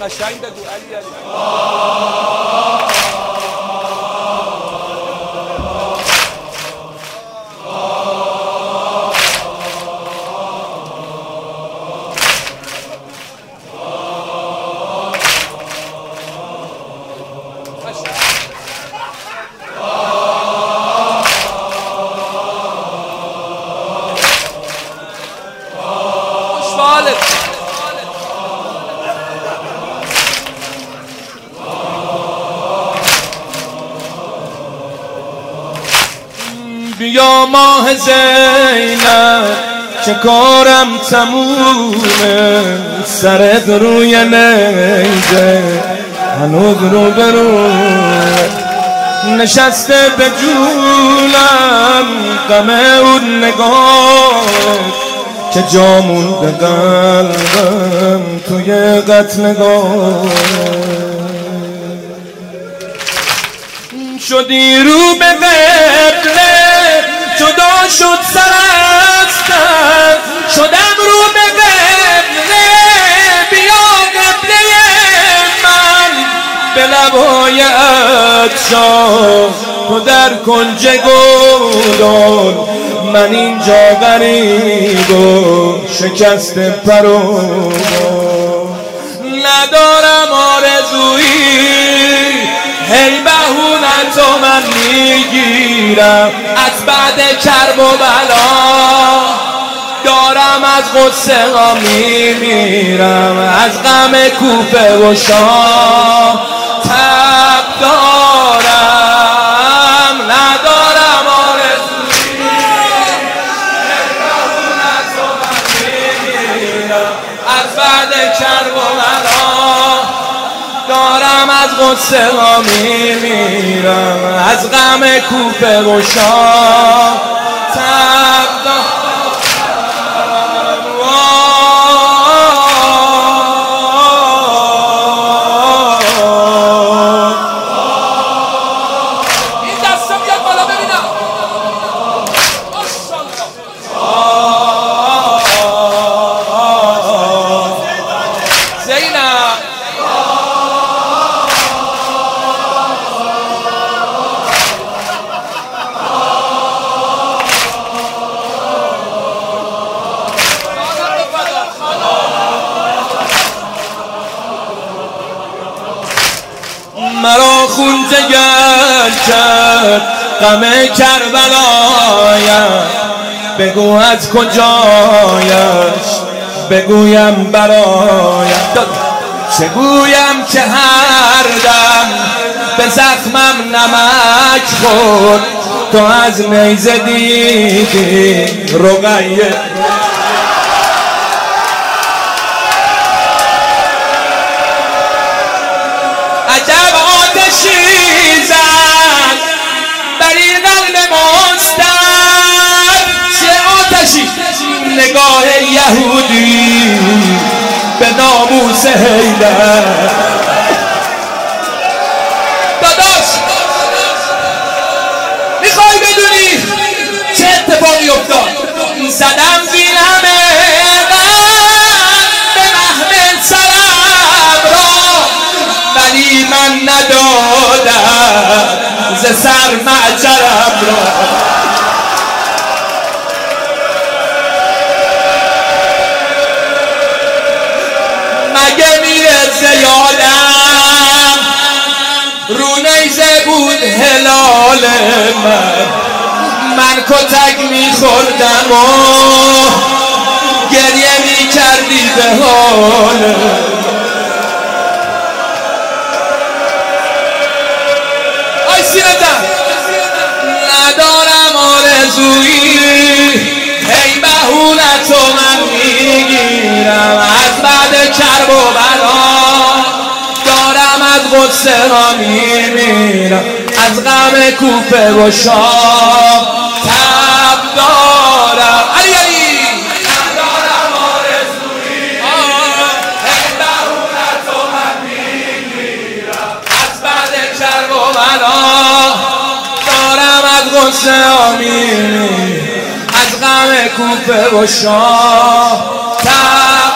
قشنگ دوالی علی. بیا ماه زینب چه کارم تمومه؟ سرت روی نیزه هنوز رو برو نشسته به جونم غم اون نگاه که جامون به قلبم توی قتل نگاه شدی رو به قبله جدا شد سر شدم رو به قبله بیا قبله من. به لبهای اتشا تو در کنج گودان من اینجا غریب و شکست پرو ندارم آرزویی هی بهونت من می‌گیرم. از بعد کرب و بلا. دارم از غصه ها میمیرم از غم کوفه و شام. تب دارم ندارم آرزوی از بعد کرب و از غصه ها میمیرم از غم کوفه و خون جگر کرد. غم کربلایم بگو از کجایش. بگویم برایم چگویم که هر دم به زخمم نمک خود تو از نیزه دیدی رقیه. نگاه یهودی به ناموس حیدر داداش می‌خوای بدونی چه اتفاقی افتاد؟ زدم زینم به محمل سرم را. ولی من ندادم ز سر معجرم هلال من. من کتک میخوردم و گریه می‌کردی به حال. آی ندارم آرزویی. هی بهونت من می‌گیرم. از بعد کرب و بلا غصه ها میمیرم. از غم کوفه و شام تب دارم. علی علی. ندارم آرزویی بهونت و من میمیرم از بعد کرب و بلا دارم از غصه از غم کوفه و شام تب